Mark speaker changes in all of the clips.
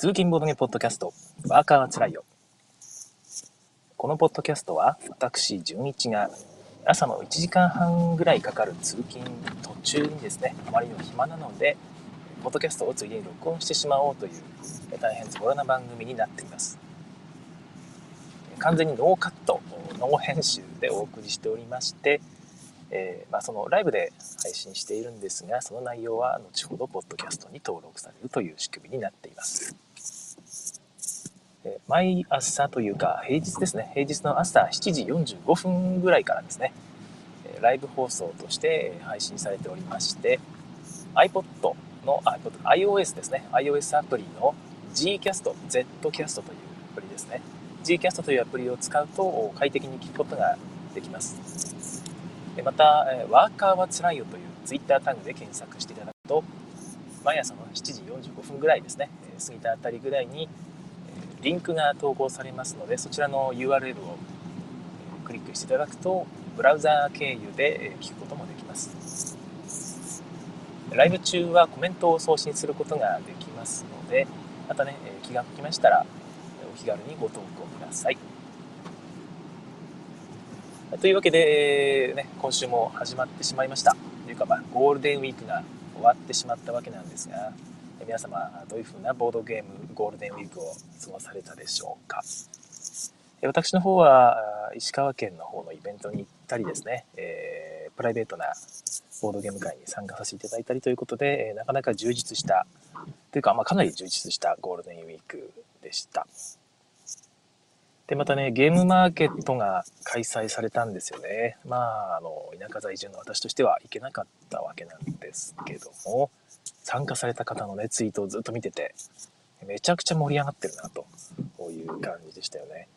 Speaker 1: 通勤ボードゲポッドキャスト、ワーカーはつらいよ。このポッドキャストは、私、純一が朝の1時間半ぐらいかかる通勤途中にですね、あまりにも暇なので、ポッドキャストをついでに録音してしまおうという、大変ズボラな番組になっています。完全にノーカット、ノー編集でお送りしておりまして、えー、まあ、そのライブで配信しているんですが、その内容は後ほどポッドキャストに登録されるという仕組みになっています。え毎朝というか平日ですね。平日の朝7時45分ぐらいからですね。ライブ放送として配信されておりまして iPod の iPod iOS ですね。iOS アプリの Gcast、Zcast というアプリですね。Gcast というアプリを使うと快適に聞くことができます。またワーカーはつらいよという Twitter タグで検索していただくと毎朝の7時45分ぐらいですね。過ぎたあたりぐらいにリンクが投稿されますのでそちらの URL をクリックしていただくとブラウザー経由で聞くこともできます。ライブ中はコメントを送信することができますのでまたね気が向きましたらお気軽にご投稿ください。というわけで、ね、今週も始まってしまいました。というか、まあ、ゴールデンウィークが終わってしまったわけなんですが皆様どういうふうなボードゲームゴールデンウィークを過ごされたでしょうか私の方は石川県の方のイベントに行ったりですね、えー、プライベートなボードゲーム会に参加させていただいたりということで、えなかなか充実したというか、まあ、かなり充実したゴールデンウィークでした。で、またね、ゲームマーケットが開催されたんですよね。まあ、あの、田舎在住の私としては行けなかったわけなんですけども、参加された方のね、ツイートをずっと見てて、めちゃくちゃ盛り上がってるな、という感じでしたよね。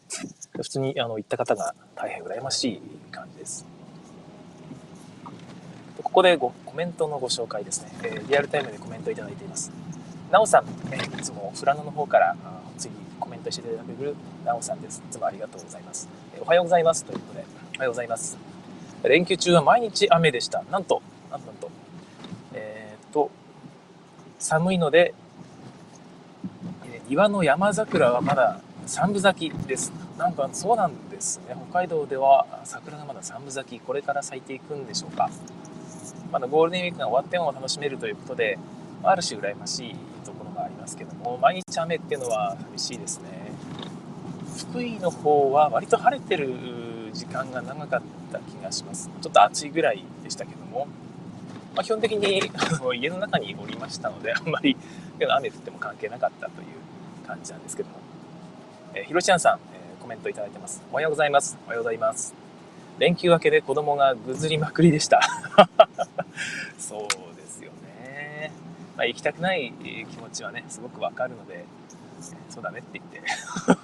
Speaker 1: 普通に、あの、行った方が大変羨ましい感じです。ここでごコメントのご紹介ですね、えー、リアルタイムでコメントいただいています。なおさん、えー、いつもフラノの方から次コメントしていただけるなおさんです。いつもありがとうございます。えー、おはようございますということで、おはようございます。連休中は毎日雨でした。なんと、なんとなんと、えっ、と、寒いので、え庭の山桜はまだ三分咲きです。なんかそうなんですね。北海道では桜がまだ三分咲き、これから咲いていくんでしょうか。まだゴールデンウィークが終わっても楽しめるということで、ある種羨ましいところがありますけども、毎日雨っていうのは寂しいですね。福井の方は割と晴れてる時間が長かった気がします。ちょっと暑いぐらいでしたけども、まあ、基本的に家の中におりましたので、あんまり雨降っても関係なかったという感じなんですけども。えー、ひろしあんさん、えー、コメントいただいてます。おはようございます。おはようございます。連休明けで子供がぐずりまくりでした。そうですよね。まあ、行きたくない気持ちはね、すごくわかるので、そうだねって言って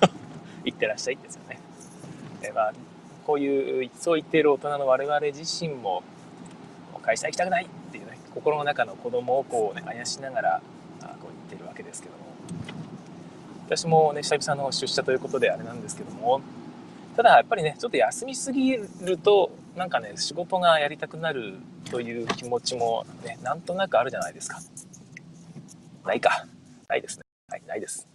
Speaker 1: 行ってらっしゃいですよね。えー、まあ、こういう、そう言っている大人の我々自身も、会社行きたくない心の中の子供をこうねあやしながらこう言ってるわけですけども。私もね久々の出社ということであれなんですけども。ただやっぱりねちょっと休みすぎるとなんかね仕事がやりたくなるという気持ちもねなんとなくあるじゃないですか。ないか。ないですね。はいないです。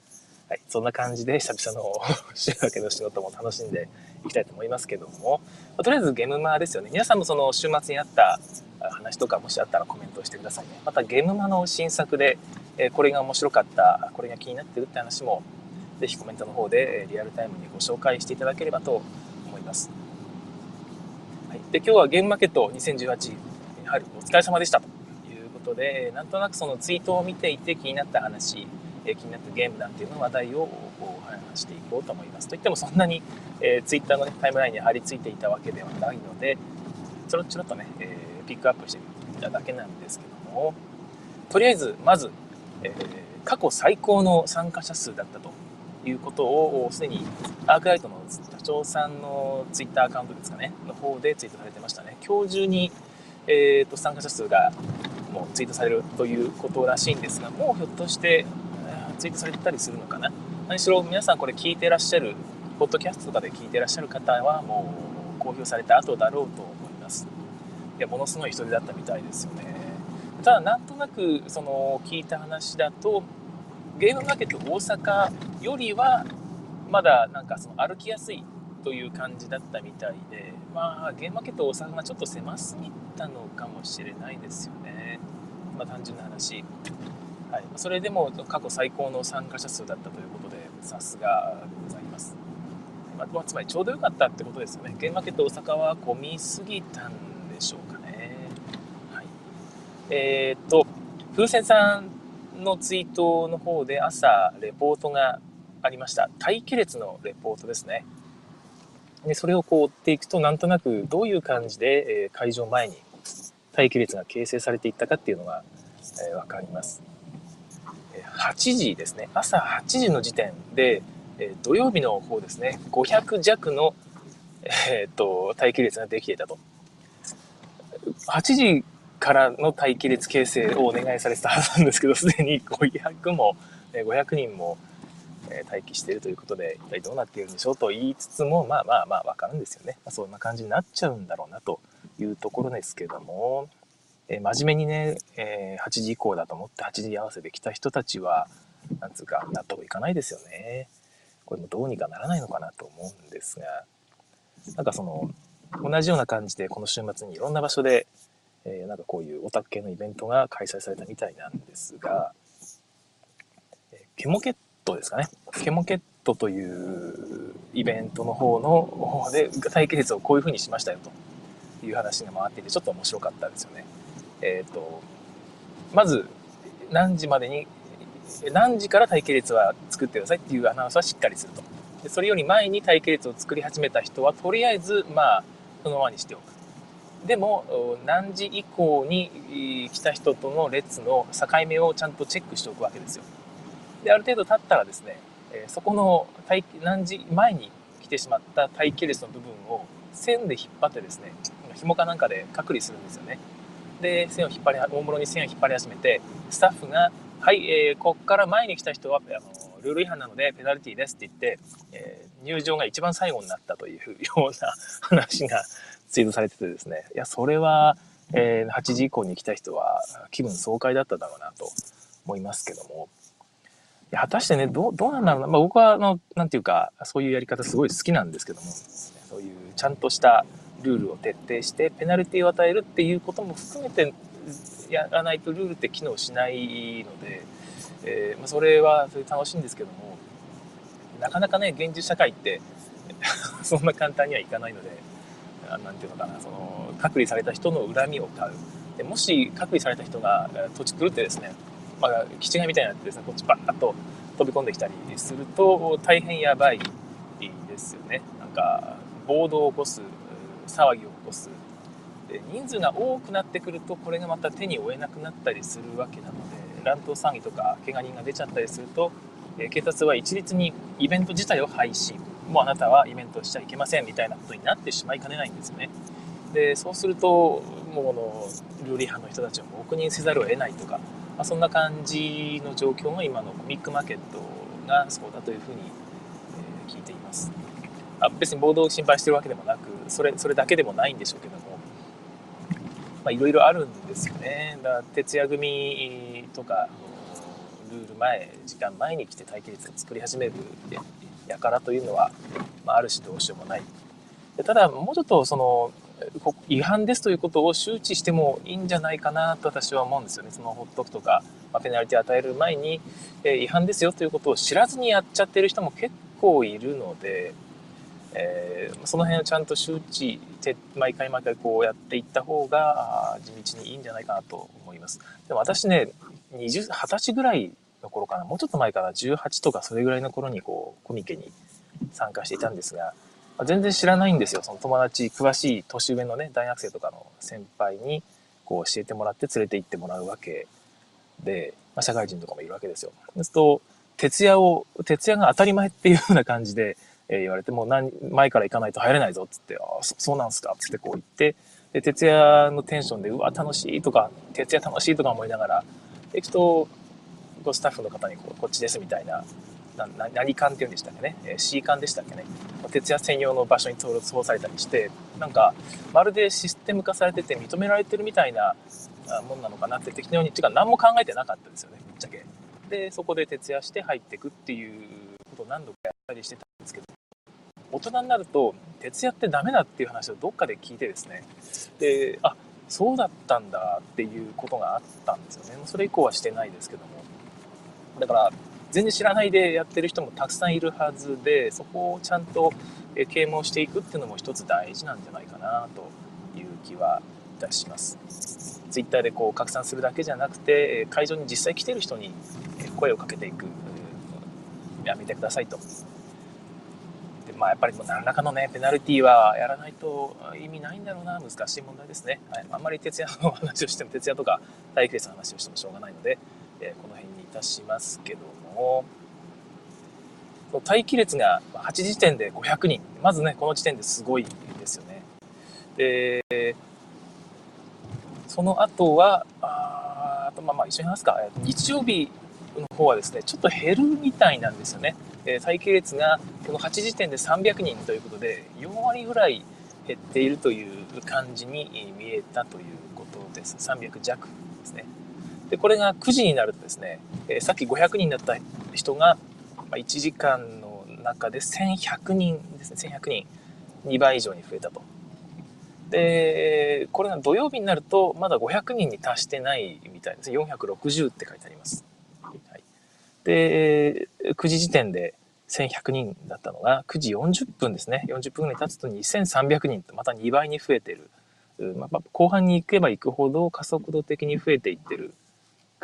Speaker 1: はい、そんな感じで久々の週明けの仕事も楽しんでいきたいと思いますけども、ま、とりあえずゲームマーですよね。皆さんもその週末にあった話とかもしあったらコメントしてくださいね。またゲームマの新作で、えこれが面白かった、これが気になってるって話も、ぜひコメントの方でリアルタイムにご紹介していただければと思います。はい、で今日はゲームマーケット2018、やはりお疲れ様でしたということで、なんとなくそのツイートを見ていて気になった話、え気になったゲームなんていうの話題を話していこうと思います。といってもそんなに、えー、Twitter の、ね、タイムラインに貼り付いていたわけではないので、ちょろちょろとね、えー、ピックアップしてみただけなんですけども、とりあえず、まず、えー、過去最高の参加者数だったということを、すでにアークライトの社長さんの Twitter アカウントですかね、の方でツイートされてましたね。今日中に、えーと、参加者数がもうツイートされるということらしいんですが、もうひょっとしてツイートされてたりするのかな？何しろ皆さんこれ聞いてらっしゃるポッドキャストとかで聞いてらっしゃる方はもう公表された後だろうといやものすごい人出だったみたいですよねただなんとなくその聞いた話だとゲームマーケット大阪よりはまだなんかその歩きやすいという感じだったみたいで、まあ、ゲームマーケット大阪がちょっと狭すぎたのかもしれないですよね。まあ、単純な話。はい、それでも過去最高の参加者数だったということで、さすがございます。まあ、つまりちょうど良かったってことですよね。ゲームマーケット大阪は混みすぎたん。えー、っと、風船さんのツイートの方で朝レポートがありました。待機列のレポートですね。でそれをこう追っていくとなんとなくどういう感じで、え会場前に待機列が形成されていったかっていうのが、え分かります。8時ですね朝8時の時点で、え土曜日の方ですね500弱の、えー、っと待機列ができていたと8時からの待機列形成をお願いされてたはずなんですけどすでに500も500人も待機しているということで、一体どうなっているんでしょうと言いつつも、まあまあまあわかるんですよね。ま、そんな感じになっちゃうんだろうなというところですけども、え、真面目にね、え、8時以降だと思って8時合わせで来た人たちは、なんつうか納得いかないですよね。これもどうにかならないのかなと思うんですが、なんかその、同じような感じでこの週末にいろんな場所で、えー、なんかこういうオタク系のイベントが開催されたみたいなんですが、えケモケットですかね。ケモケットというイベントの方の方で待機列をこういう風にしましたよという話が回っていてちょっと面白かったですよね。えっ、ー、と、まず何時までに、何時から待機列は作ってくださいっていうアナウンスはしっかりすると。でそれより前に待機列を作り始めた人はとりあえずまあそのままにしておく。でも何時以降に来た人との列の境目をちゃんとチェックしておくわけですよ。で、ある程度経ったらですね、そこの待何時前に来てしまった待機列の部分を線で引っ張ってですね、紐かなんかで隔離するんですよね。で、線を引っ張り、大物に線を引っ張り始めて、スタッフが、はい、えー、こっから前に来た人は、あの、ルール違反なのでペナルティーですって言って、えー、入場が一番最後になったというような話がツイートされててですね、いや、それは、えー、8時以降に来た人は気分爽快だっただろうなと思いますけども、いや果たしてね、どう、どうなんだろうな。まあ僕は、あの、なんていうか、そういうやり方すごい好きなんですけども、そういうちゃんとしたルールを徹底して、ペナルティを与えるっていうことも含めてやらないとルールって機能しないので、えー、まあ、それはそれ楽しいんですけども、なかなかね、現実社会って そんな簡単にはいかないので、なんていうのかな、その、隔離された人の恨みを買う。でもし隔離された人が土地狂ってですね、まあ、基地がみたいになってですね、こっちバーッと飛び込んできたりすると大変やばいですよね。なんか、暴動を起こす、騒ぎを起こす。で人数が多くなってくると、これがまた手に負えなくなったりするわけなので、乱闘騒ぎとか怪我人が出ちゃったりすると、警察は一律にイベント自体を廃止。もうあなたはイベントしちゃいけませんみたいなことになってしまいかねないんですよね。で、そうすると、もうこの、ルール違反の人たちを黙認せざるを得ないとか、まあ、そんな感じの状況が今のコミックマーケットがそうだというふうに、え、聞いていますあ別に暴動を心配してるわけでもなくそれそれだけでもないんでしょうけどもまあいろいろあるんですよねだから徹夜組とかルール前時間前に来て待機列を作り始めるやからというのは、まあ、ある種どうしようもないただもうちょっとその違反ですということを周知してもいいんじゃないかなと私は思うんですよね。そのほっとくとか、まあ、ペナルティを与える前に、えー、違反ですよということを知らずにやっちゃってる人も結構いるので、えー、その辺をちゃんと周知て毎回毎回こうやっていった方が地道にいいんじゃないかなと思います。でも私ね、20, 20歳ぐらいの頃かな、もうちょっと前から18とかそれぐらいの頃にこうコミケに参加していたんですがま、全然知らないんですよ。その友達、詳しい年上のね、大学生とかの先輩に、こう教えてもらって連れて行ってもらうわけで、まあ、社会人とかもいるわけですよ。そうすと、徹夜を、徹夜が当たり前っていうような感じで、えー、言われて、もう何、前から行かないと入れないぞっつって、ああ、そうなんすかっつってこう言って、で、徹夜のテンションで、うわ、楽しいとか、徹夜楽しいとか思いながら、行くと、こうスタッフの方にこう、こっちですみたいなな何館っていうんでしたっけね、えー、C 館でしたっけね？徹夜専用の場所に登録されたりしてなんかまるでシステム化されてて認められてるみたいなもんなのかなって適当にっていうか何も考えてなかったですよねぶっちゃけ。でそこで徹夜して入っていくっていうことを何度かやったりしてたんですけど大人になると徹夜ってダメだっていう話をどっかで聞いてですね。であそうだったんだっていうことがあったんですよね。それ以降はしてないですけども。だから全然知らないでやってる人もたくさんいるはずでそこをちゃんと啓蒙していくっていうのも一つ大事なんじゃないかなという気はいたします。ツイッターでこう拡散するだけじゃなくて会場に実際来てる人に声をかけていく。やめてくださいと。でまあ、やっぱり何らかのねペナルティーはやらないと意味ないんだろうな。難しい問題ですね、はい、あんまり徹夜の話をしても徹夜とか体育レースの話をしてもしょうがないので、え、この辺にいたしますけども待機列が8時点で500人まずねこの時点ですごいですよねでその後は、あとまあまあ一緒に話すか、日曜日の方はですね、ちょっと減るみたいなんですよね。えー、待機列がこの8時点で300人ということで、4割ぐらい減っているという感じに見えたということです。300弱ですね。で、これが9時になるとですね、えー、さっき500人だった人が、ま1時間の中で1100人ですね、1100人、2倍以上に増えたと。で、これが土曜日になると、まだ500人に達してないみたいです。460って書いてあります。はい、で、9時時点で1100人だったのが、9時40分ですね。40分ぐらい経つと2300人と、また2倍に増えてる。まあ、後半に行けば行くほど加速度的に増えていってる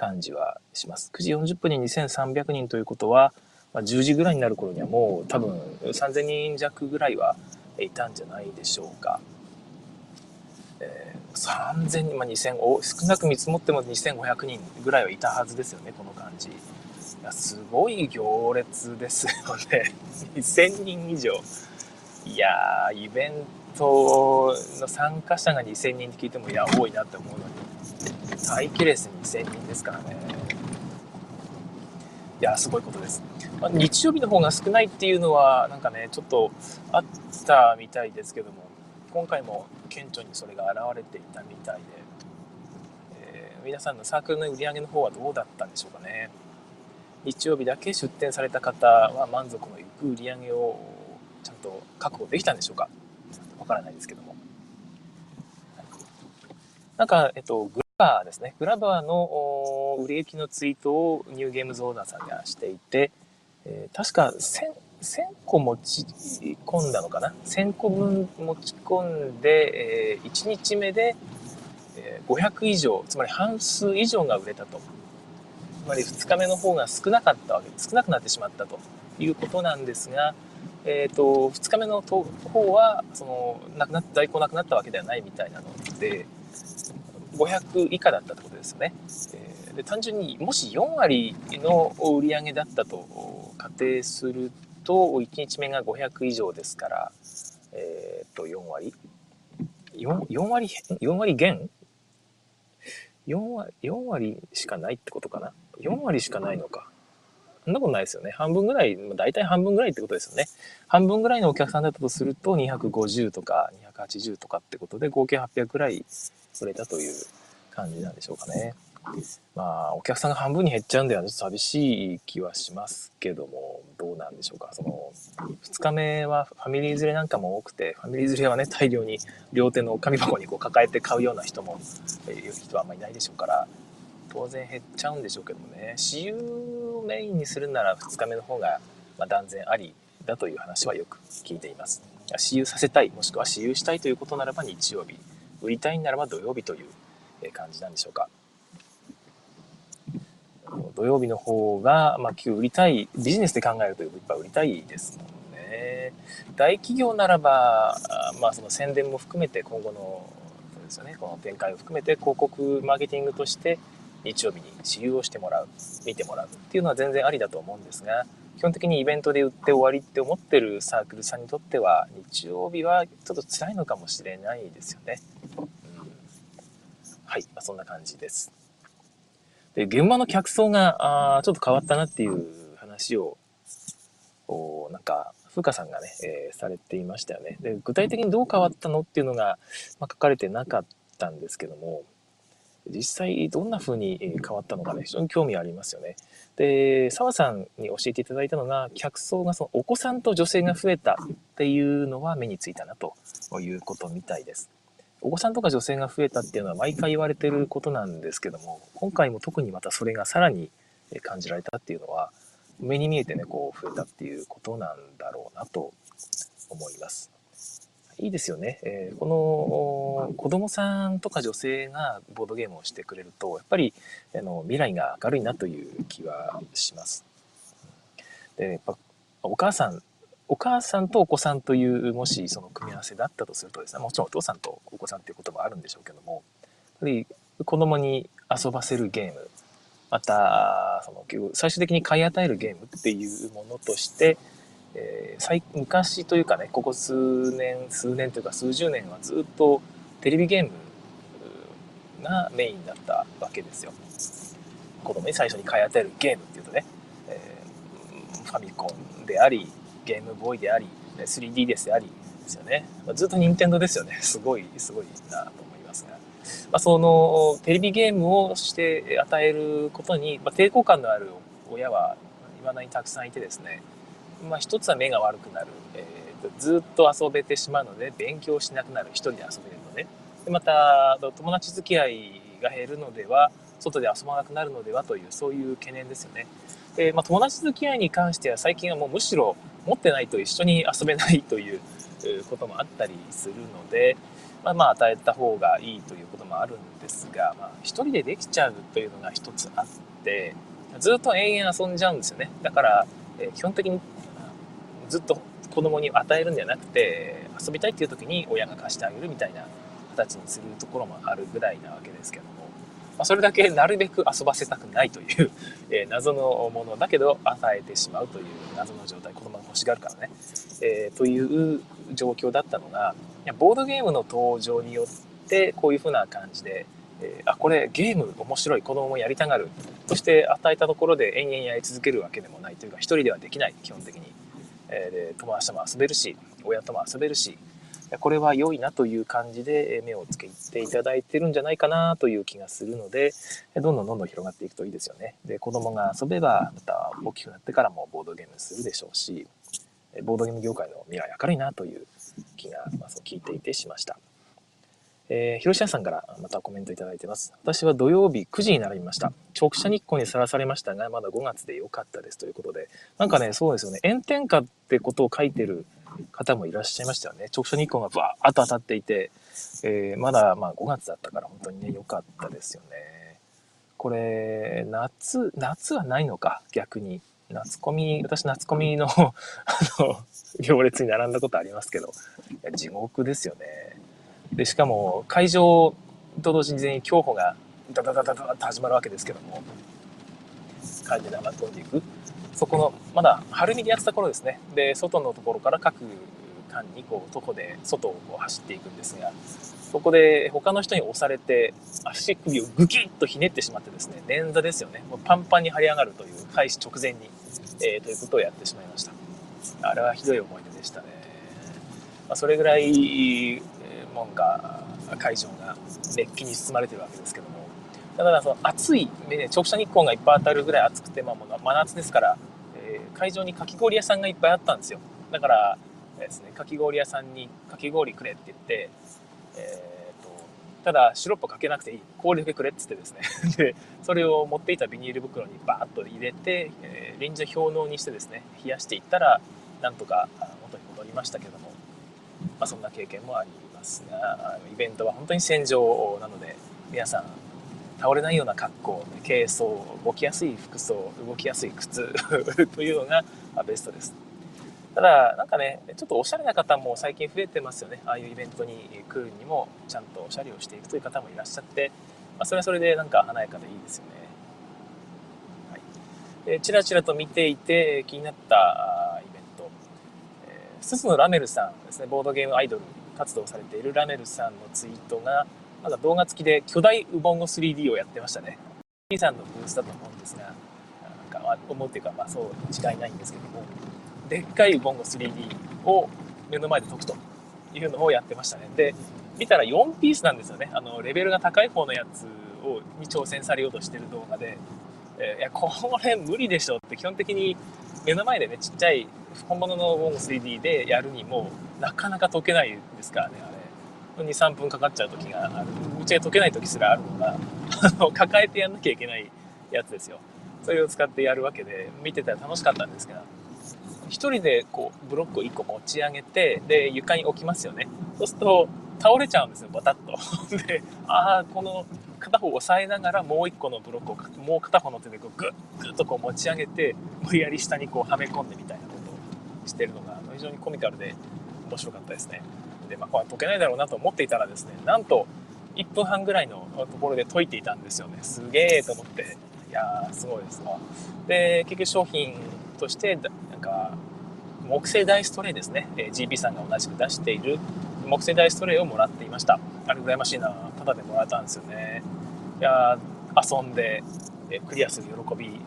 Speaker 1: 感じはします。9時40分に2300人ということは、まあ、10時ぐらいになる頃にはもう多分3000人弱ぐらいはいたんじゃないでしょうか。えー、3000人、まあ、2000お少なく見積もっても2500人ぐらいはいたはずですよねこの感じいやすごい行列ですよね 2000人以上いやイベントの参加者が2000人って聞いてもいや多いなって思うのに待機レース2000人ですからね。いやすごいことです、まあ、日曜日の方が少ないっていうのはなんかねちょっとあったみたいですけども今回も顕著にそれが現れていたみたいで、えー、皆さんのサークルの売り上げの方はどうだったんでしょうかね。日曜日だけ出店された方は満足のいく売り上げをちゃんと確保できたんでしょうか。わからないですけども、なんか、えっと、バーですね。グラバーの売れ行きのツイートをニューゲームズオーナーさんがしていて、えー、確か1000 1000個持ち込んだのかな？1000個分持ち込んで、えー、1日目で、え、500以上つまり半数以上が売れたとつまり2日目の方が少なかったわけ少なくなってしまったということなんですが、えーと、2日目の方はそのなくな在庫なくなったわけではないみたいなので500以下だったってことですよね。え、で単純にもし4割の売り上げだったと仮定すると1日目が500以上ですから、えっ、と4割？4, 4割4割減？4, 割4割しかないってことかな？4割しかないのか。そんなことないですよね。半分ぐらい大体半分ぐらいってことですよね。半分ぐらいのお客さんだったとすると250とか280とかってことで合計800ぐらい売れたという感じなんでしょうかね。まあ、お客さんが半分に減っちゃうんではちょっと寂しい気はしますけども、どうなんでしょうか。その、2日目はファミリー連れなんかも多くて、ファミリー連れはね、大量に両手の紙箱にこう抱えて買うような人も、いる人はあんまりいないでしょうから、当然減っちゃうんでしょうけどもね、私有をメインにするなら2日目の方が、ま断然ありだという話はよく聞いています。私有させたい、もしくは私有したいということならば日曜日、売りたいならば土曜日という感じなんでしょうか。土曜日の方が、まあ、売りたい、ビジネスで考えるといっぱい売りたいですもんね。大企業ならば、まあ、その宣伝も含めて今後の、そうですよね、この展開を含めて広告マーケティングとして日曜日に私有をしてもらう、見てもらうっていうのは全然ありだと思うんですが、基本的にイベントで売って終わりって思ってるサークルさんにとっては、日曜日はちょっと辛いのかもしれないですよね。うん、はい、ま、そんな感じです。で、現場の客層が、あちょっと変わったなっていう話を、おなんか、風花さんがね、えー、されていましたよね。で、具体的にどう変わったのっていうのが、まあ、書かれてなかったんですけども、実際どんな風に変わったのかね、非常に興味ありますよね。で、澤さんに教えていただいたのが、客層がそのお子さんと女性が増えたっていうのは目についたなということみたいです。お子さんとか女性が増えたっていうのは毎回言われてることなんですけども、今回も特にまたそれがさらに感じられたっていうのは、目に見えてね、こう増えたっていうことなんだろうなと思います。いいですよね。えー、この子供さんとか女性がボードゲームをしてくれると、やっぱりあの未来が明るいなという気はします。でやっぱお母さん、お母さんとお子さんという、もしその組み合わせだったとするとですね、もちろんお父さんとお子さんっていうこともあるんでしょうけども、やっぱり子供に遊ばせるゲーム、また、その最終的に買い与えるゲームっていうものとして、えー、昔というかね、ここ数年、数年というか数十年はずっとテレビゲームがメインだったわけですよ。子供に最初に買い与えるゲームっていうとね、えー、ファミコンであり、ゲームボーイであり、3DS でありですよね。まあ、ずっと任天堂ですよね。すごい、すごいなと思いますが。まあ、そのテレビゲームをして与えることに、まあ、抵抗感のある親は未だにたくさんいてですね、まあ、一つは目が悪くなる、えーと、ずっと遊べてしまうので勉強しなくなる。一人で遊べるのででまた友達付き合いが減るのでは外で遊ばなくなるのではというそういう懸念ですよね。でまあ、友達付き合いに関しては最近はもうむしろ持ってないと一緒に遊べないということもあったりするので、まあ、まあ与えた方がいいということもあるんですが、まあ、一人でできちゃうというのが一つあってずっと延々遊んじゃうんですよね。だから、え、基本的にずっと子供に与えるんじゃなくて遊びたいっていう時に親が貸してあげるみたいな形にするところもあるぐらいなわけですけども、まあ、それだけなるべく遊ばせたくないという、えー、謎のものだけど与えてしまうという謎の状態子供が欲しがるからね、えー、という状況だったのがボードゲームの登場によってこういうふうな感じでえー、あこれゲーム面白い子供もやりたがるそして与えたところで延々やり続けるわけでもないというか一人ではできない基本的に。えー、友達とも遊べるし親とも遊べるしこれは良いなという感じで目をつけていただいてるんじゃないかなという気がするのでどんどんどんどん広がっていくといいですよね。で子供が遊べばまた大きくなってからもボードゲームするでしょうしボードゲーム業界の未来明るいなという気が、まあ、そう聞いていてしました。えー、広島さんからまたコメントいただいてます。私は土曜日9時に並びました。直射日光にさらされましたが、まだ5月で良かったですということで、なんかね、そうですよね、炎天下ってことを書いてる方もいらっしゃいましたよね。直射日光がバーッと当たっていて、えー、まだまあ5月だったから本当にね、良かったですよね。これ、夏、夏はないのか、逆に。夏コミ、私夏コミのあの、行列に並んだことありますけど、地獄ですよね。で、しかも会場と同時に全員競歩がダダダダダダって始まるわけですけども、会場で飛んでいく。そこの、まだ春見でやってた頃ですね。で、外のところから各間にこう徒歩で外をこう走っていくんですが、そこで他の人に押されて足首をグキッとひねってしまってですね、捻挫ですよね。もうパンパンに張り上がるという開始直前に、えー、ということをやってしまいました。あれはひどい思い出でしたね。まあ、それぐらい、門が会場が熱気に包まれてるわけですけども。ただその暑い、ね、直射日光がいっぱい当たるぐらい暑くて、まあ、もう真夏ですから、えー、会場にかき氷屋さんがいっぱいあったんですよ。だからですねかき氷屋さんにかき氷くれって言って、えーと、ただシロップかけなくていい。氷だけくれっつってですね。でそれを持っていたビニール袋にバーッと入れて、えー、臨時氷嚢にしてですね冷やしていったらなんとか元に戻りましたけども、まあ、そんな経験もあり。ますがイベントは本当に戦場なので皆さん倒れないような格好軽装動きやすい服装動きやすい靴 というのがベストです。ただなんかねちょっとおしゃれな方も最近増えてますよね。ああいうイベントに来るにもちゃんとおしゃれをしていくという方もいらっしゃって、まあ、それはそれでなんか華やかでいいですよね。はい、ちらちらと見ていて気になったイベント、えー、ススのラメルさんですね。ボードゲームアイドル活動されているラメルさんのツイートが、まだ動画付きで巨大ウボンゴ 3D をやってましたね。T さんのブースだと思うんですが、なんか思うっていうか、まあそう違いないんですけども、でっかいウボンゴ 3D を目の前で解くというのをやってましたね。で、見たら4ピースなんですよね。あの、レベルが高い方のやつをに挑戦されようとしてる動画で、え、いやこれ無理でしょって基本的に目の前でねちっちゃい本物のウォン 3D でやるにもなかなか解けないですからねあれ。23分かかっちゃう時があるうちが解けない時すらあるのが 抱えてやんなきゃいけないやつですよ。それを使ってやるわけで見てたら楽しかったんですけど1人でこうブロックを1個持ち上げてで床に置きますよね。そうすると倒れちゃうんですよバタッと。でああこの片方押さえながらもう1個のブロックをもう片方の手でこうグッグッとこう持ち上げて無理やり下にこうはめ込んでみたいなことをしてるのが非常にコミカルで面白かったですね。でまあこれは解けないだろうなと思っていたらですねなんと1分半ぐらいのところで解いていたんですよね。すげえと思って。いやーすごいです。わで結局商品としてなんか木製ダイストレイですね、え GP さんが同じく出している木製ダイストレイをもらっていました。あれ羨ましいな。タダでもらえたんですよね。いや遊んで、クリアする喜び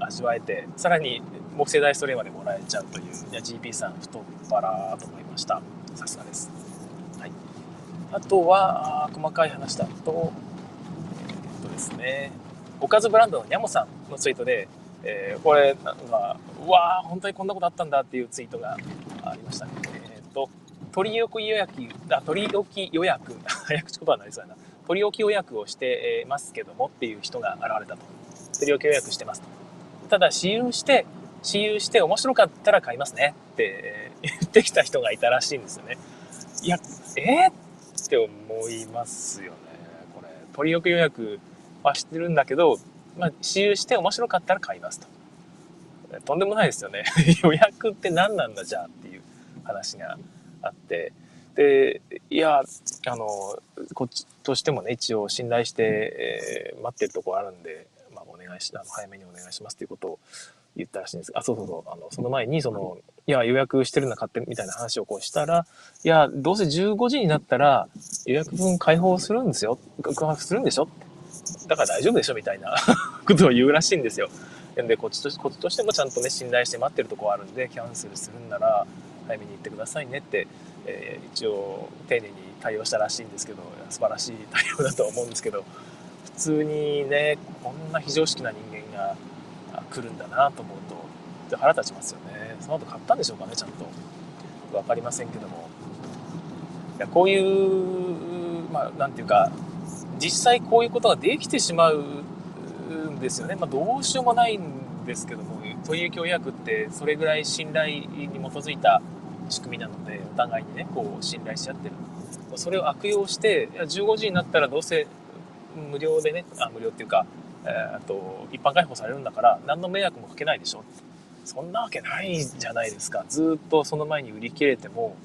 Speaker 1: 味わえてさらに木製ダイストレイまでもらえちゃうという。いや GP さん太っ腹と思いました。さすがです、はい、あとは細かい話だとえっとですね。おかずブランドのニャモさんのツイートでえー、これなんかうわー本当にこんなことあったんだっていうツイートがありましたね、取り置き予約あ取り置き予約。早口言葉になりそうやな。取り置き予約をしてますけどもっていう人が現れたと。取り置き予約してますと。ただ私有して私有して面白かったら買いますねって言ってきた人がいたらしいんですよね。いやえー、って思いますよね。これ取り置き予約はしてるんだけどまあ、私有して面白かったら買いますと。とんでもないですよね。予約って何なんだじゃあっていう話があって。で、いや、あの、こっちとしてもね、一応信頼して、えー、待ってるとこあるんで、まあ、お願いし、あの早めにお願いしますということを言ったらしいんですあ、そうそうそう。あの、その前に、その、いや、予約してるの買ってみたいな話をこうしたら、いや、どうせ15時になったら予約分開放するんですよ。告白するんでしょ？だから大丈夫でしょ？みたいな ことを言うらしいんですよ。で、こっちとこっちとしてもちゃんとね、信頼して待ってるとこあるんで、キャンセルするんなら、早めに言ってくださいねって、えー、一応、丁寧に対応したらしいんですけど、素晴らしい対応だと思うんですけど、普通にね、こんな非常識な人間が来るんだなと思うと、腹立ちますよね。その後買ったんでしょうかね、ちゃんと。分かりませんけども。いやこういう、まあ、ていうか、実際こういうことができてしまうんですよね。まあ、どうしようもないんですけども、という協約ってそれぐらい信頼に基づいた仕組みなので、お互いにね、こう信頼し合ってる。それを悪用して、いや15時になったらどうせ無料でね、あ無料っていうか、えー、と一般開放されるんだから何の迷惑もかけないでしょ。そんなわけないじゃないですか。ずっとその前に売り切れても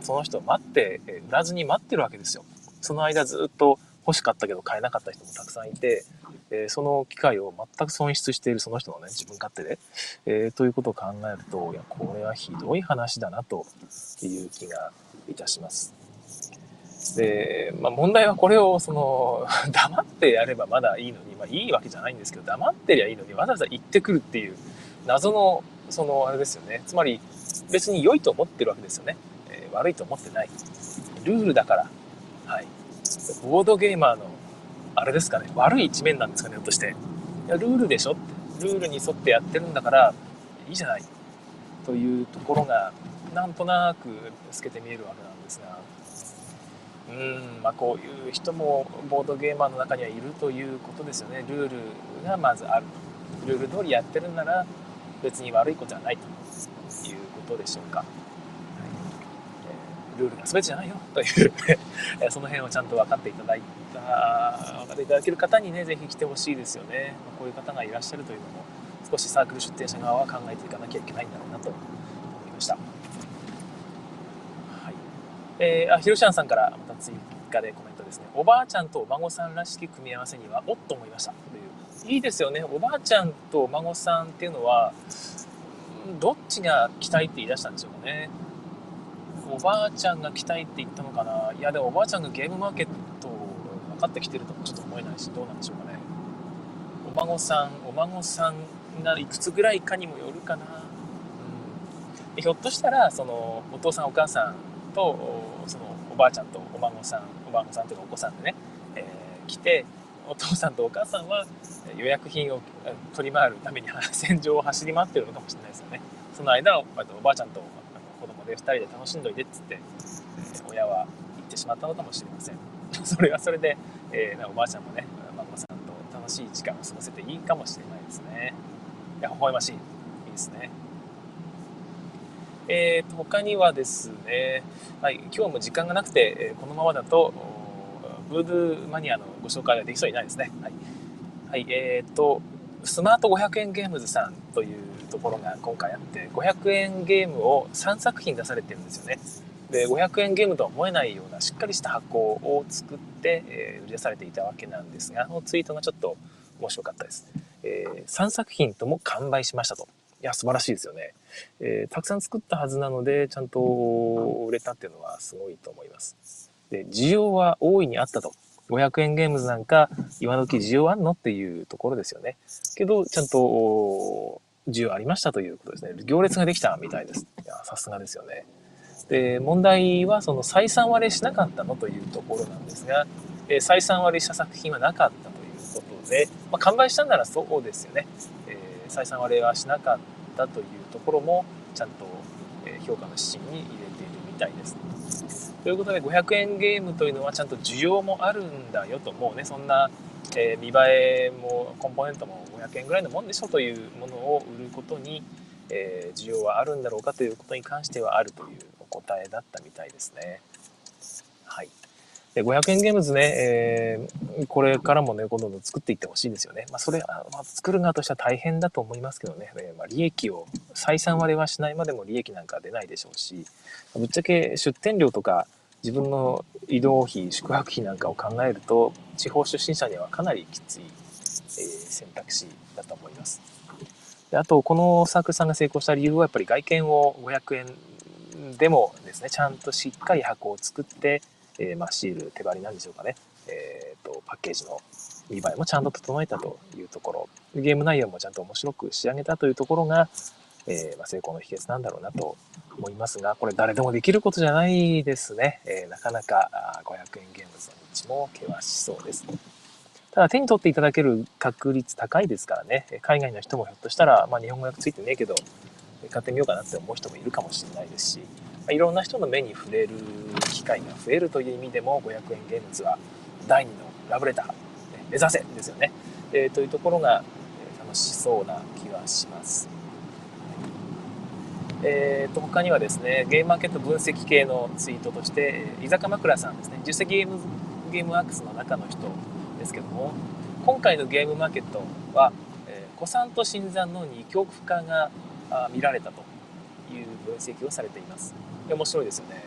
Speaker 1: その人待って売らずに待ってるわけですよ。その間ずっと欲しかったけど買えなかった人もたくさんいて、えー、その機会を全く損失しているその人のね、自分勝手で、えー、ということを考えると、いや、これはひどい話だなという気がいたします。で、まあ、問題はこれを、その、黙ってやればまだいいのに、まあ、いいわけじゃないんですけど、黙ってりゃいいのに、わざわざ言ってくるっていう、謎の、その、あれですよね。つまり、別に良いと思ってるわけですよね。えー、悪いと思ってない。ルールだから、はい。ボードゲーマーの、あれですかね、悪い一面なんですかね、ひょっとして。いや、ルールでしょ。ルールに沿ってやってるんだから、いいじゃない。というところが、なんとなく透けて見えるわけなんですが、うん、まあこういう人もボードゲーマーの中にはいるということですよね。ルールがまずある。ルール通りやってるんなら、別に悪いことはないということでしょうか。ルールが全てじゃないよというその辺をちゃんと分かっていただいた、分かっていただける方にね、ぜひ来てほしいですよね。こういう方がいらっしゃるというのも、少しサークル出店者側は考えていかなきゃいけないんだろうなと思いました。はい。えー、あ、ひろしゃんさんからまた追加でコメントですね。おばあちゃんとお孫さんらしき組み合わせには、おっと思いました。という。いいですよね。おばあちゃんとお孫さんっていうのは、どっちが期待って言い出したんでしょうかね。おばあちゃんが来たいって言ったのかな。いやでもおばあちゃんがゲームマーケット分かってきてるともちょっと思えないしどうなんでしょうかね。お孫さんお孫さんがいくつぐらいかにもよるかな、うん、でひょっとしたらそのお父さんお母さんとそのおばあちゃんとお孫さんお孫さんというかお子さんでね、えー、来てお父さんとお母さんは予約品を取り回るために戦場を走り回ってるのかもしれないですよね。その間おばあちゃんとで2人で楽しんどいてっつって、え親は言ってしまったのかもしれません それはそれで、えー、おばあちゃんもね孫さんと楽しい時間を過ごせていいかもしれないですねいや微笑ましいいいですねえーと、他にはですね、はい、今日も時間がなくて、えこのままだとブードゥーマニアのご紹介ができそうにないですね。はい。はい、えっ、ー、と、スマート500円ゲームズさんというところが今回あって、500円ゲームを3作品出されてるんですよね。で、500円ゲームとは思えないようなしっかりした箱を作って、えー、売り出されていたわけなんですが、あのツイートがちょっと面白かったです。えー、3作品とも完売しましたと。いや、素晴らしいですよね。えー、たくさん作ったはずなので、ちゃんと売れたっていうのはすごいと思います。で、需要は大いにあったと。500円ゲームズなんか、今時需要あんのっていうところですよね。けど、ちゃんと、需要ありましたということですね。行列ができたみたいです。いや、さすがですよね。で、問題は、その採算割れしなかったのというところなんですが、え採算割れした作品はなかったということで、まあ、完売したんならそうですよね。えー、採算割れはしなかったというところも、ちゃんと、評価の指針に入れているみたいです。ということで500円ゲームというのはちゃんと需要もあるんだよともうねそんな、えー、見栄えもコンポーネントも500円ぐらいのもんでしょというものを売ることに、えー、需要はあるんだろうかということに関してはあるというお答えだったみたいですね。はい。で500円ゲームズね、えー、これからもね、どんどん作っていってほしいですよね。まあ、それ、まあ、作る側としては大変だと思いますけどね、えー、まあ、利益を、採算割れはしないまでも利益なんか出ないでしょうし、ぶっちゃけ出店料とか、自分の移動費、宿泊費なんかを考えると、地方出身者にはかなりきつい、え、選択肢だと思います。であと、このサークルさんが成功した理由は、やっぱり外見を500円でもですね、ちゃんとしっかり箱を作って、えー、まあ、シール、手張りなんでしょうかね。えっ、ー、と、パッケージの見栄えもちゃんと整えたというところ、ゲーム内容もちゃんと面白く仕上げたというところが、えー、ま、成功の秘訣なんだろうなと思いますが、これ誰でもできることじゃないですね。えー、なかなか500円ゲームズの道も険しそうです。ただ手に取っていただける確率高いですからね、海外の人もひょっとしたら、まあ、日本語訳ついてねえけど、買ってみようかなって思う人もいるかもしれないですし、まあいろんな人の目に触れる機会が増えるという意味でも500円ゲームズは第2のラブレター、目指せですよね、えー、というところが楽しそうな気はします。えー、と他にはですねゲームマーケット分析系のツイートとして伊坂枕さんですね10世ゲームゲームワークスの中の人ですけども今回のゲームマーケットは、えー、古参と新参の二極化が見られたという分析をされています。面白いですよね、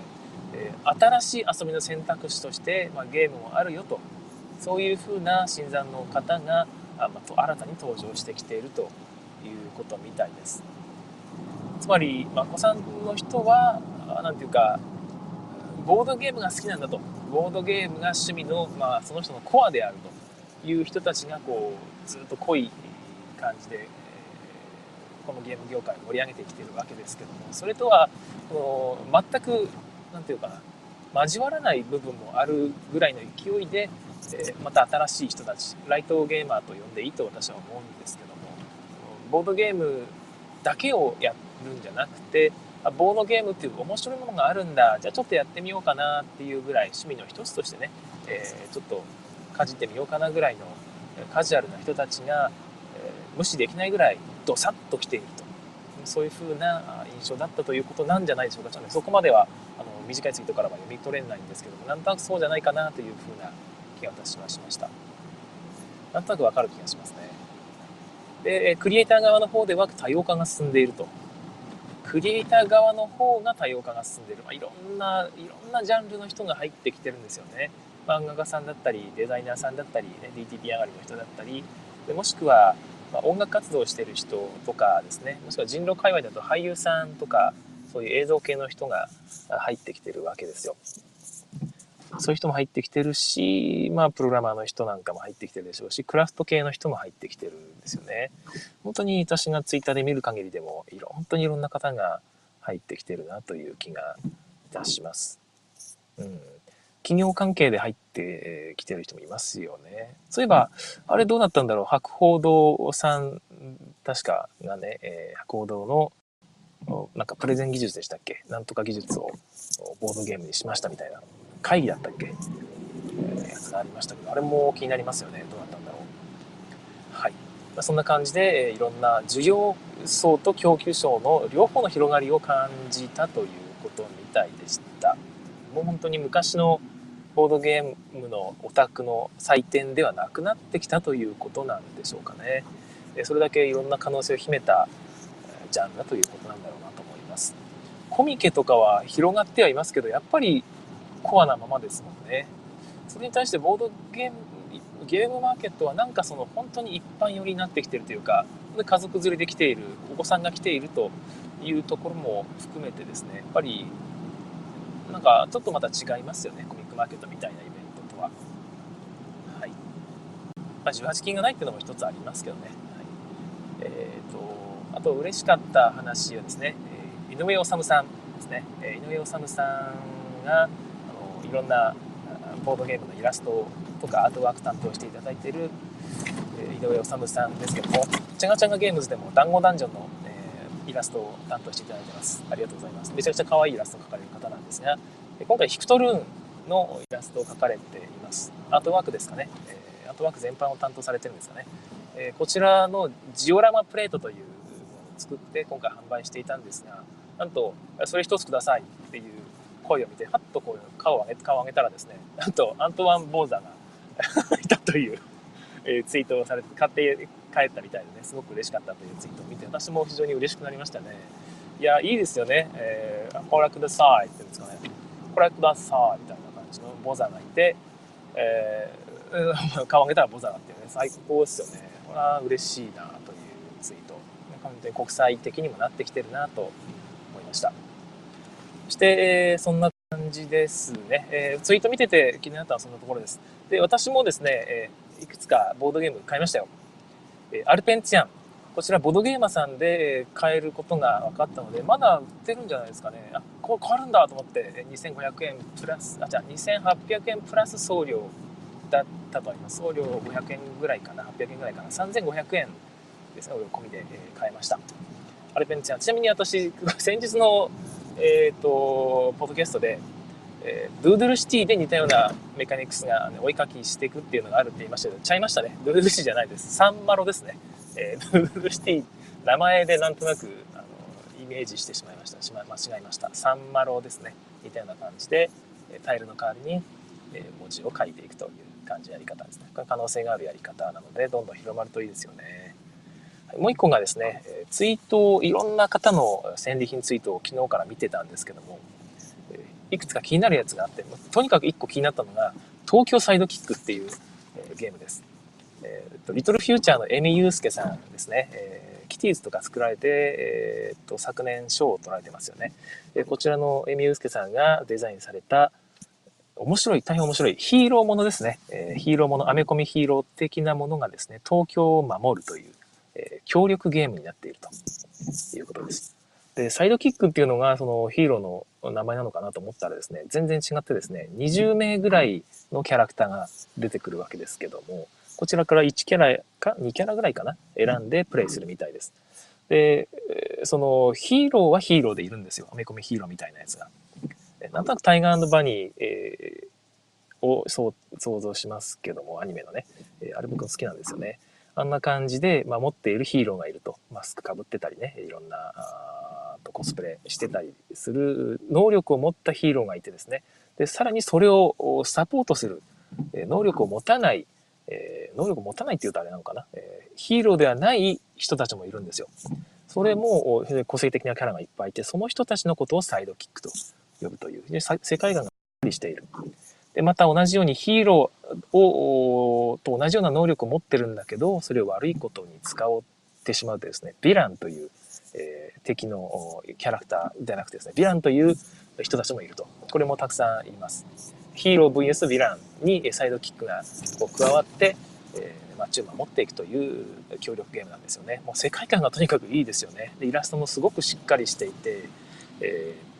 Speaker 1: えー、新しい遊びの選択肢として、まあ、ゲームもあるよと。そういうふうな新参の方があ、まあ、新たに登場してきているということみたいです。つまり、まあ、子さんの人は何ていうかボードゲームが好きなんだと。ボードゲームが趣味の、まあ、その人のコアであると。いう人たちがこうずっと濃い感じで、このゲーム業界を盛り上げてきてるわけですけども。それとはこの全く何て言うかな交わらない部分もあるぐらいの勢いで、えまた新しい人たちライトゲーマーと呼んでいいと私は思うんですけども。ボードゲームだけをやっるんじゃなくてボードゲームっていう面白いものがあるんだ。じゃあちょっとやってみようかなっていうぐらい趣味の一つとしてね、えー、ちょっとかじってみようかなぐらいのカジュアルな人たちが、えー、無視できないぐらいどさっと来ていると。そういう風な印象だったということなんじゃないでしょうか。ちょっと、ね、そこまではあの短いツイートからは読み取れないんですけどもなんとなくそうじゃないかなという風な気が私はしました。なんとなくわかる気がしますね。でクリエイター側の方では多様化が進んでいると。クリエイター側の方が多様化が進んでる、まあ、いろんないろんなジャンルの人が入ってきてるんですよね。漫画家さんだったりデザイナーさんだったり、ね、DTP 上がりの人だったり。でもしくは、まあ、音楽活動をしてる人とかですね。もしくは人狼界隈だと俳優さんとかそういう映像系の人が入ってきてるわけですよ。そういう人も入ってきてるし、まあ、プログラマーの人なんかも入ってきてるでしょうし、クラフト系の人も入ってきてるんですよね。本当に私がツイッターで見る限りでも、いろ、本当にいろんな方が入ってきてるなという気がいたします。うん。企業関係で入ってきてる人もいますよね。そういえば、あれどうなったんだろう？博報堂さん、確かがね、えー、博報堂の、なんかプレゼン技術でしたっけ？なんとか技術をボードゲームにしましたみたいな会議だったっけ、えー、やつがありましたけど、あれも気になりますよね。どうなったんだろう。はい。まあ、そんな感じで、えー、いろんな需要層と供給層の両方の広がりを感じたということみたいでした。もう本当に昔のボードゲームのオタクの祭典ではなくなってきたということなんでしょうかね。それだけいろんな可能性を秘めたジャンルだということなんだろうなと思います。コミケとかは広がってはいますけど、やっぱりコアなままですもんね。それに対してボードゲーム、ゲームマーケットはなんかその本当に一般寄りになってきてるというか、家族連れで来ている、お子さんが来ているというところも含めてですね、やっぱりなんかちょっとまた違いますよね、コミックマーケットみたいなイベントとは。はい。まあ、18金がないっていうのも一つありますけどね。はい、えっ、ー、と、あと嬉しかった話はですね、え、井上治さんですね。え、井上治さんが、いろんなボードゲームのイラストとかアートワーク担当していただいている、え井上治さんですけども、チャガチャガゲームズでも団子ダンジョンのイラストを担当していただいてます。ありがとうございます。めちゃくちゃ可愛いイラストを描かれる方なんですが、今回ヒクトルーンのイラストを描かれています。アートワークですかね。えアートワーク全般を担当されてるんですかね。えこちらのジオラマプレートというものを作って今回販売していたんですが、なんと、それ一つくださいっていう声を見て、はっとこう顔を上げ顔を上げたらですね、なんとアントワン・ボーザがいたという、えツイートをされて、買って帰ったみたいでね、すごく嬉しかったというツイートを見て、私も非常に嬉しくなりましたね。いや、いいですよね。えー、これくださいって言うんですかね。これくださいみたいな感じのボザーがいて、えー、顔上げたらボザがっていうね、最高ですよね。これは嬉しいなというツイート。完全に国際的にもなってきてるなと思いました。して、え、そんな感じですね。え、ツイート見てて気になったのはそんなところです。で、私もですね、え、いくつかボードゲーム買いましたよ。えアルペンチアン。こちらボードゲーマさんで買えることが分かったので、まだ売ってるんじゃないですかね。あ、これ変わるんだと思って、2500円プラス、あ、じゃあ2800円プラス送料だったとあります。送料500円ぐらいかな、800円ぐらいかな、3500円ですね、お込みで、買いました。アルペンチアン。ちなみに私、先日の、えっ、ー、と、ポッドキャストで、えー、ドゥードゥルシティで似たようなメカニクスが、ね、追いかきしていくっていうのがあるって言いましたけど、ちゃいましたね。ドゥードゥルシティじゃないです。サンマロですね。えー、ドゥードゥルシティ、名前でなんとなく、あの、イメージしてしまいました。しま間違えました。サンマロですね。似たような感じで、タイルの代わりに、え文字を書いていくという感じのやり方ですね。これ可能性があるやり方なので、どんどん広まるといいですよね。もう一個がですね、ツイートを、いろんな方の戦利品ツイートを昨日から見てたんですけども、いくつか気になるやつがあって、とにかく1個気になったのが、東京サイドキックっていう、ゲームです。えーと、リトルフューチャーのエミユースケさんですね。えー、キティーズとか作られて、えーと、昨年賞を取られてますよね。えこちらのエミユースケさんがデザインされた、面白い、大変面白いヒーローものですね。えー、ヒーローもの、アメコミヒーロー的なものがですね、東京を守るという、えー、協力ゲームになっているということです。で、サイドキックっていうのがそのヒーローの名前なのかなと思ったらですね、全然違ってですね、20名ぐらいのキャラクターが出てくるわけですけども、こちらから1キャラか2キャラぐらいかな選んでプレイするみたいです。で、そのヒーローはヒーローでいるんですよ。アメコミヒーローみたいなやつが。なんとなくタイガーバニー、えー、を想像しますけども、アニメのね。えあれ僕好きなんですよね。あんな感じで、まあ、持っているヒーローがいると。マスクかぶってたりね、いろんな、とコスプレしてたりする能力を持ったヒーローがいてですね。で、さらにそれをサポートする、能力を持たない、え能力を持たないって言うとあれなのかな、えヒーローではない人たちもいるんですよ。それも個性的なキャラがいっぱいいて、その人たちのことをサイドキックと呼ぶという、世界観がしっかりしている。で、また同じようにヒーローを、と同じような能力を持ってるんだけど、それを悪いことに使おうってしまうとですね、ヴィランという、えー、敵のキャラクターではなくてですね、ヴィランという人たちもいると。これもたくさんいます。ヒーロー VS ヴィランにサイドキックが加わって、えー、街を守っていくという協力ゲームなんですよね。もう世界観がとにかくいいですよね。でイラストもすごくしっかりしていて、えー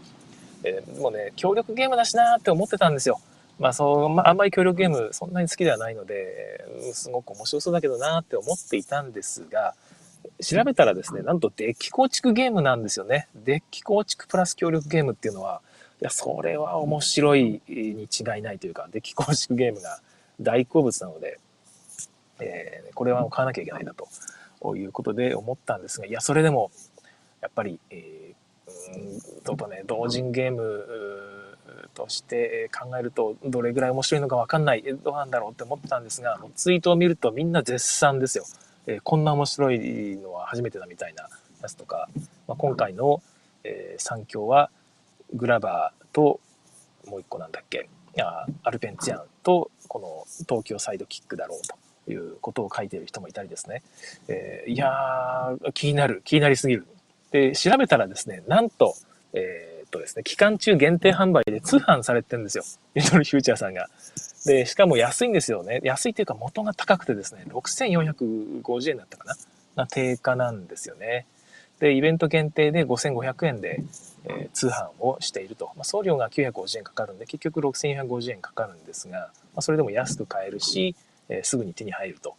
Speaker 1: えー、もうね、協力ゲームだしなーって思ってたんですよ。まあそう、まあ、あんまり協力ゲームそんなに好きではないので、すごく面白そうだけどなって思っていたんですが、調べたらですね、なんとデッキ構築ゲームなんですよね。デッキ構築プラス協力ゲームっていうのは、いや、それは面白いに違いないというか、デッキ構築ゲームが大好物なので、えー、これは買わなきゃいけないなということで思ったんですが、いや、それでも、やっぱり、えー、うんちょっとね、同人ゲームとして考えると、どれぐらい面白いのかわかんない、どうなんだろうって思ってたんですが、ツイートを見るとみんな絶賛ですよ。えー、こんな面白いのは初めてだみたいなやつとか、まあ、今回の、えー、三強はグラバーともう一個なんだっけあアルペンチアンとこの東京サイドキックだろうということを書いている人もいたりですね、えー、いやー気になる気になりすぎるで調べたらですねなんと、えー、とですね期間中限定販売で通販されてるんですよリトルフューチャーさんがで、しかも安いんですよね。安いっていうか元が高くてですね、6450円だったかな。な定価なんですよね。で、イベント限定で5500円で、えー、通販をしていると。まあ、送料が950円かかるんで、結局6450円かかるんですが、まあ、それでも安く買えるし、えー、すぐに手に入ると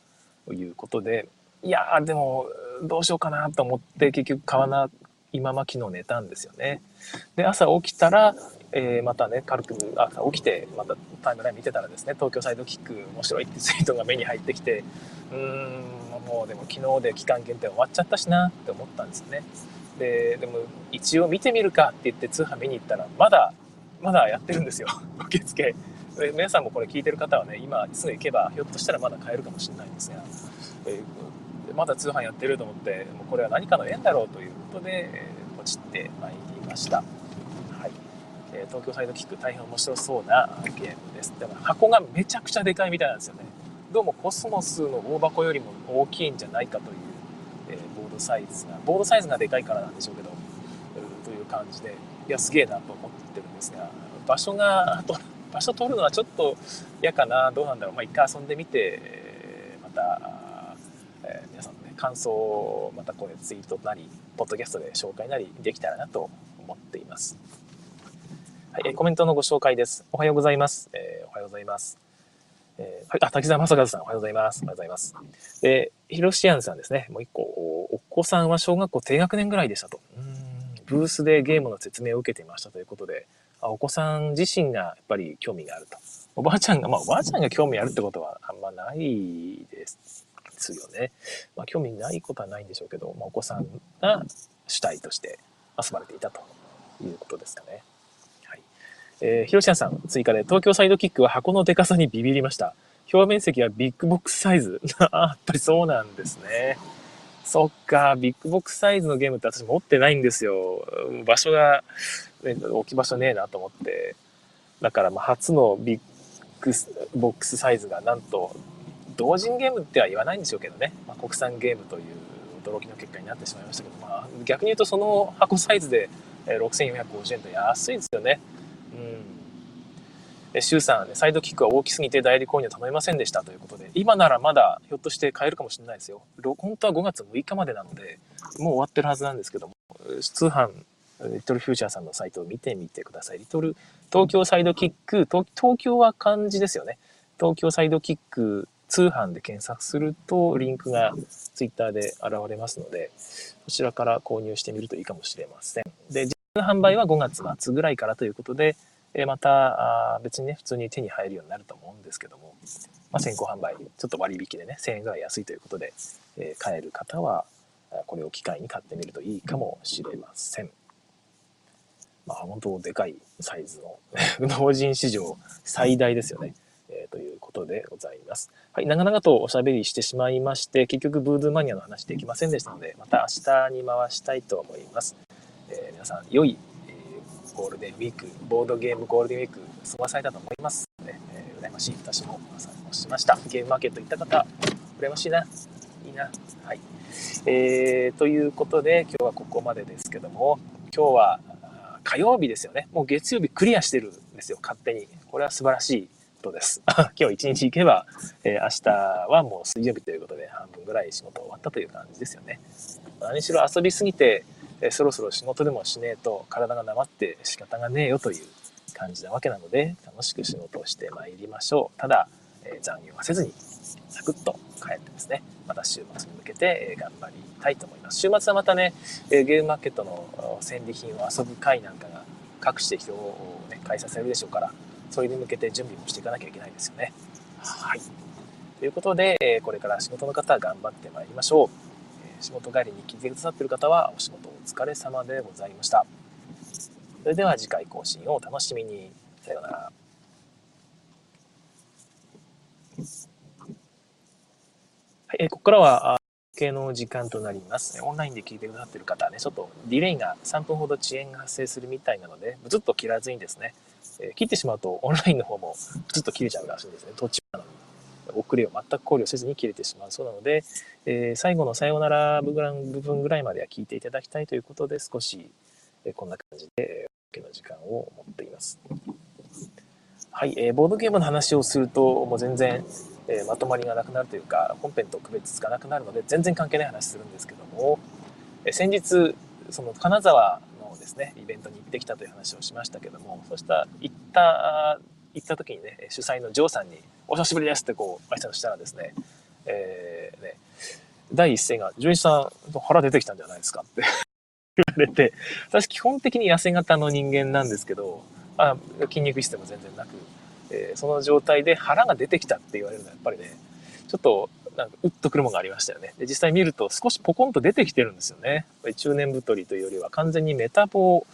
Speaker 1: いうことで、いやー、でも、どうしようかなと思って、結局買わない、今ま昨日寝たんですよね。で、朝起きたら、えー、またね、軽く朝起きて、またタイムライン見てたらですね、東京サイドキック面白いってツイートが目に入ってきて、うーん、もうでも昨日で期間限定終わっちゃったしなって思ったんですよね。で、でも一応見てみるかって言って通販見に行ったら、まだ、まだやってるんですよ、受付。皆さんもこれ聞いてる方はね、今すぐ行けば、ひょっとしたらまだ買えるかもしれないんですが、えー、まだ通販やってると思って、もうこれは何かの縁だろうということで、えー、ポチってまいりました。はいえ東京サイドキック大変面白そうなゲームです。でも箱がめちゃくちゃでかいみたいなんですよね。どうもコスモスの大箱よりも大きいんじゃないかという、えボードサイズが、ボードサイズがでかいからなんでしょうけど、という感じで、いや、すげえなと思ってるんですが、場所が、場所取るのはちょっと嫌かな、どうなんだろう。まあ、一回遊んでみて、えまた、えー、皆さんのね、感想をまたこれツイートなり、ポッドキャストで紹介なりできたらなと思っています。はい、コメントのご紹介です。おはようございます。えー、おはようございます。えー、あ、滝沢正和さん、おはようございます。おはようございます。で、ヒロシアンさんですね。もう一個、お子さんは小学校低学年ぐらいでしたと。うんブースでゲームの説明を受けていましたということで、あお子さん自身がやっぱり興味があると。おばあちゃんが、まあおばあちゃんが興味あるってことはあんまないですですよね。まあ興味ないことはないんでしょうけど、まあ、お子さんが主体として遊ばれていたということですかね。はいえー、ひろしやさん、追加で、東京サイドキックは箱のデカさにビビりました。表面積はビッグボックスサイズ。やっぱりそうなんですね。そっか、ビッグボックスサイズのゲームって私持ってないんですよ。場所が、ね、置き場所ねえなと思って。だから、ま、初のビッグボックスサイズが、なんと、同人ゲームっては言わないんでしょうけどね。まあ、国産ゲームという驚きの結果になってしまいましたけど、まあ、逆に言うとその箱サイズで6450円と安いですよね。うん。シュウさん、サイドキックは大きすぎて代理購入頼めませんでしたということで、今ならまだひょっとして買えるかもしれないですよ。本当は5月6日までなので、もう終わってるはずなんですけども、通販、リトルフューチャーさんのサイトを見てみてください。リトル、東京サイドキック、東東京は漢字ですよね。東京サイドキック通販で検索するとリンクがツイッターで現れますので、こちらから購入してみるといいかもしれません。で、実際の販売は5月末ぐらいからということで、えまた別にね、普通に手に入るようになると思うんですけども、まあ、先行販売、ちょっと割引でね、1000円ぐらい安いということで、え買える方は、これを機会に買ってみるといいかもしれません。まあ、本当でかいサイズの 同人史上最大ですよね。えー、ということでございます。はい、長々とおしゃべりしてしまいまして、結局ブードゥーマニアの話できませんでしたので、また明日に回したいと思います。えー、皆さん、良い、えー、ゴールデンウィーク、ボードゲームゴールデンウィーク過ごされたと思いますので、えー、羨ましい私も参考しました。ゲームマーケット行った方、羨ましいな。いいな。はい。えー、ということで、今日はここまでですけども、今日は火曜日ですよね。もう月曜日クリアしてるんですよ、勝手に。これは素晴らしいことです。今日一日行けば、えー、明日はもう水曜日ということで、半分ぐらい仕事終わったという感じですよね。何しろ遊びすぎて、えそろそろ仕事でもしねえと体がなまって仕方がねえよという感じなわけなので、楽しく仕事をしてまいりましょう。ただ、え残業はせずに、サクッと帰ってですね、また週末に向けてえ頑張りたいと思います。週末はまたね、えゲームマーケットの戦利品を遊ぶ会なんかが各地で人を、ね、開催されるでしょうから、それに向けて準備もしていかなきゃいけないですよね。はい。ということで、これから仕事の方は頑張ってまいりましょう。仕事帰りに聞いてくださってる方はお仕事お疲れ様でございました。それでは次回更新をお楽しみに。さようなら。はい、えここからは、系の時間となります。オンラインで聞いてくださってる方はね、ちょっとディレイが3分ほど遅延が発生するみたいなので、ずっと切らずにですね、え、切ってしまうとオンラインの方もずっと切れちゃうらしいんですね。途中なのに。遅れを全く考慮せずに切れてしまうそうなので、えー、最後のさようなら部分ぐらいまでは聞いていただきたいということで、少し、え、こんな感じで、えー、の時間を持っています。はい、えー、ボードゲームの話をすると、もう全然、えー、まとまりがなくなるというか、本編と区別つかなくなるので、全然関係ない話するんですけども、え、先日、その金沢ですね、イベントに行ってきたという話をしましたけども、そうした行った、行った時にね、主催のジョーさんに、お久しぶりですってこう、挨拶したらですね、えー、ね、第一声が、ジョイさん、腹出てきたんじゃないですかって 言われて、私基本的に痩せ型の人間なんですけど、あ筋肉質でも全然なく、えー、その状態で腹が出てきたって言われるのはやっぱりね、ちょっとなんかうっとくるものがありましたよね。で、実際見ると少しポコンと出てきてるんですよね。中年太りというよりは完全にメタボ、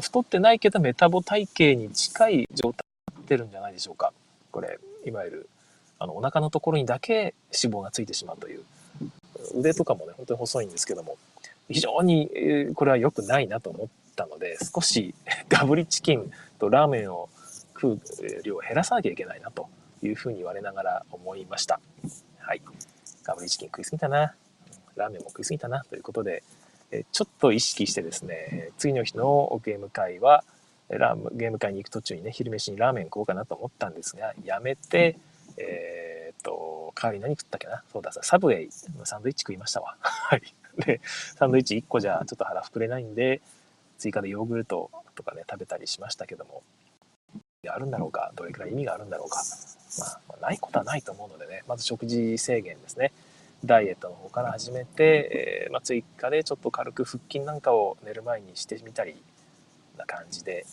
Speaker 1: 太ってないけどメタボ体型に近い状態になってるんじゃないでしょうか。これ、いわゆる、あの、お腹のところにだけ脂肪がついてしまうという。腕とかもね、本当に細いんですけども、非常にこれは良くないなと思ったので、少し ガブリチキンとラーメンを食う量を減らさなきゃいけないなというふうに言われながら思いました。はい。ガブリチキン食いすぎたな。ラーメンも食いすぎたなということで、えちょっと意識してですね、次の日のゲーム会は、ラーゲーム会に行く途中にね、昼飯にラーメン食おうかなと思ったんですが、やめて、えー、っと、代わり何食ったっけなそうだ、サブウェイサンドイッチ食いましたわ。はい。で、サンドイッチ1個じゃちょっと腹膨れないんで、追加でヨーグルトとかね、食べたりしましたけども、あるんだろうか、どれくらい意味があるんだろうか、まあ、ないことはないと思うのでね、まず食事制限ですね。ダイエットの方から始めて、えー、まあ、追加でちょっと軽く腹筋なんかを寝る前にしてみたりな感じで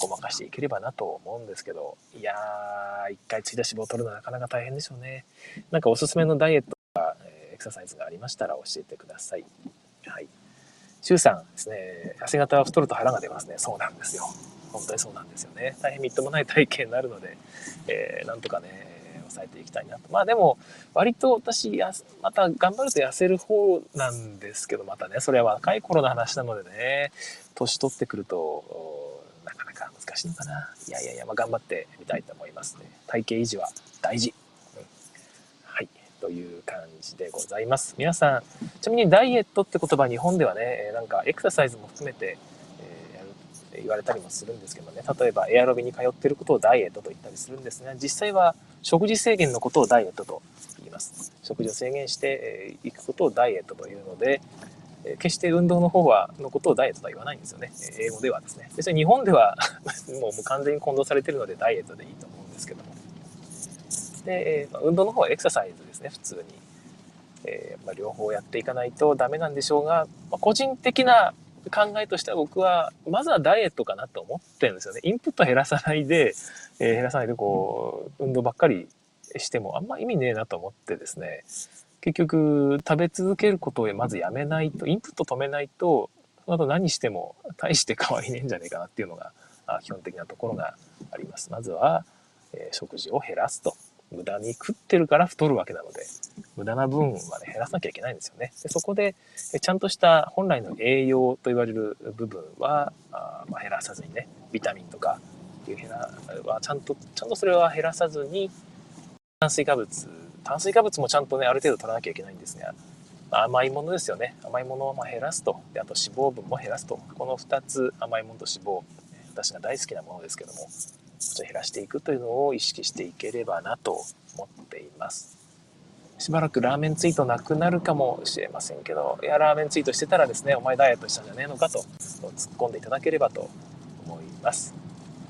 Speaker 1: ごまかしていければなと思うんですけどいやー一回ついた脂肪を取るのはなかなか大変でしょうね。なんかおすすめのダイエットか、えエクササイズがありましたら教えてください。はい。周さんですね痩せ型は太ると腹が出ますね。そうなんですよ。本当にそうなんですよね。大変みっともない体型になるので、えー、なんとかね、抑えていきたいなと。まあでも、割と私、また頑張ると痩せる方なんですけど、またね、それは若い頃の話なのでね、年取ってくると、なかなか難しいのかな。いやいやいや、まあ、頑張ってみたいと思いますね。体型維持は大事。うん、はい。という感じでございます。皆さん、ちなみにダイエットって言葉、日本ではね、なんかエクササイズも含めて、言われたりもするんですけどね。例えばエアロビに通ってることをダイエットと言ったりするんですが実際は食事制限のことをダイエットと言います。食事を制限していくことをダイエットというので決して運動の方はのことをダイエットとは言わないんですよね。英語ではですね。別に日本では もう完全に混同されてるのでダイエットでいいと思うんですけども。で、運動の方はエクササイズですね。普通に、え、ま、両方やっていかないとダメなんでしょうが、ま、個人的な考えとしては僕は、まずはダイエットかなと思ってるんですよね。インプット減らさないで、えー、減らさないでこう、運動ばっかりしてもあんま意味ねえなと思ってですね、結局食べ続けることをまずやめないと、インプット止めないと、その後何しても大して変わりねえんじゃねえかなっていうのが基本的なところがあります。まずは、えー、食事を減らすと。無駄に食ってるから太るわけなので、無駄な分はね、減らさなきゃいけないんですよね。でそこで、ちゃんとした本来の栄養と言われる部分は、あまあ、減らさずにね、ビタミンとかいう減らはちゃんと、ちゃんとそれは減らさずに、炭水化物、炭水化物もちゃんとね、ある程度取らなきゃいけないんですが、甘いものですよね。甘いものを減らすと。で、あと脂肪分も減らすと。この2つ、甘いものと脂肪、私が大好きなものですけども、っと減らしていくというのを意識していければなと思っています。しばらくラーメンツイートなくなるかもしれませんけど、いや、ラーメンツイートしてたらですね、お前ダイエットしたんじゃねえのかと突っ込んでいただければと思います。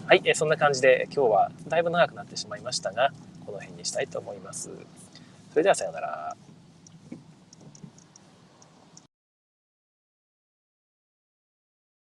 Speaker 1: はい、えそんな感じで今日はだいぶ長くなってしまいましたがこの辺にしたいと思います。それではさようなら。